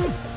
Hmm.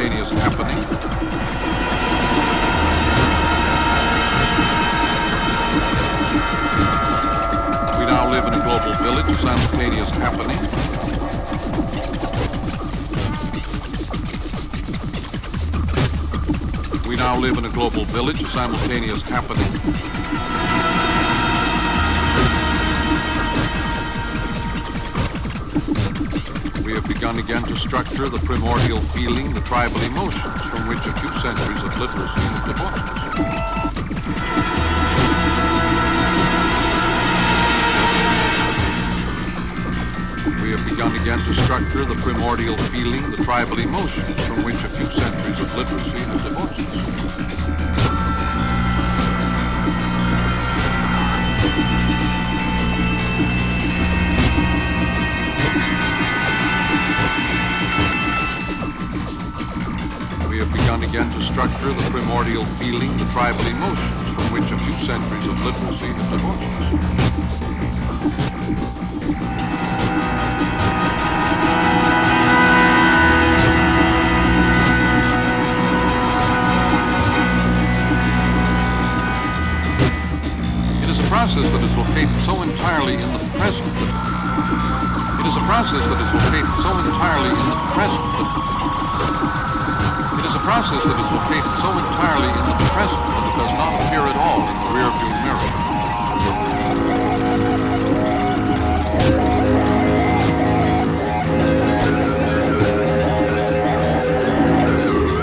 Simultaneous happening. We now live in a global village, simultaneous happening. We now live in a global village, simultaneous happening. Begun again to structure the primordial feeling, the tribal emotions from which a few centuries of literacy have divorced us. We have begun again to structure the primordial feeling, the tribal emotions from which a few centuries of literacy have divorced us. Again to structure the primordial feeling, the tribal emotions from which a few centuries of literacy have divorced us. It is a process that is located so entirely in the present. It is a process that is located so entirely in the present. A process that is located so entirely in the present that it does not appear at all in the rearview mirror.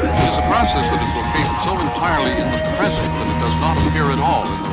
It is a process that is located so entirely in the present that it does not appear at all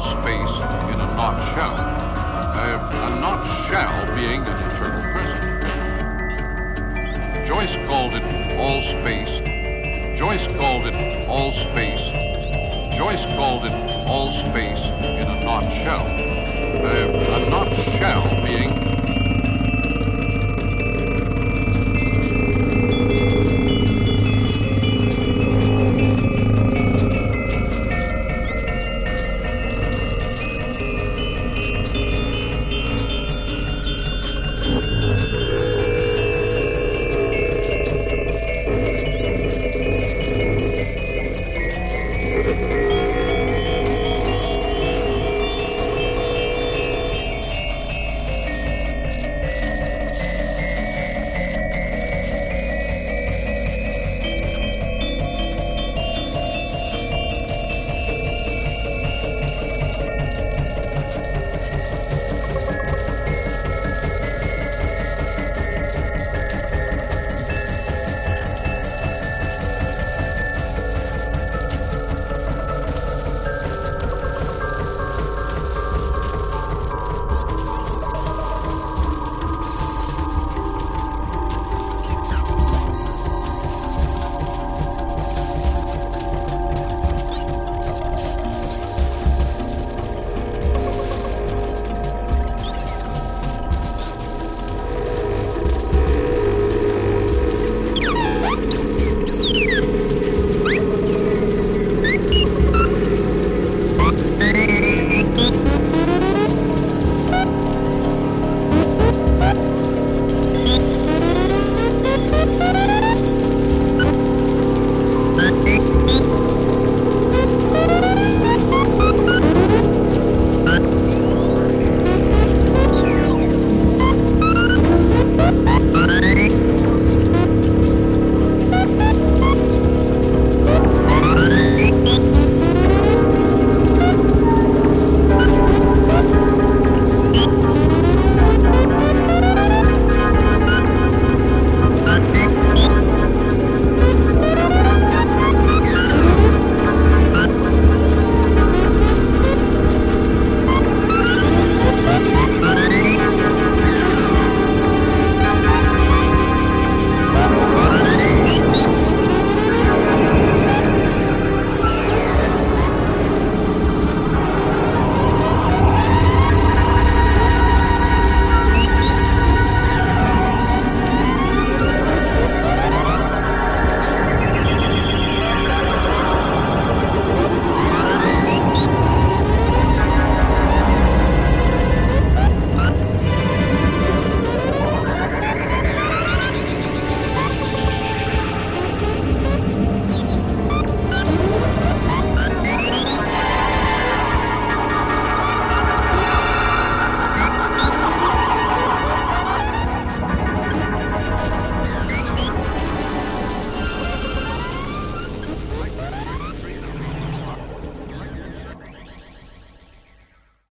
Space in a not shell. Uh, a not shell being an eternal present. Joyce called it all space. Joyce called it all space. Joyce called it all space in a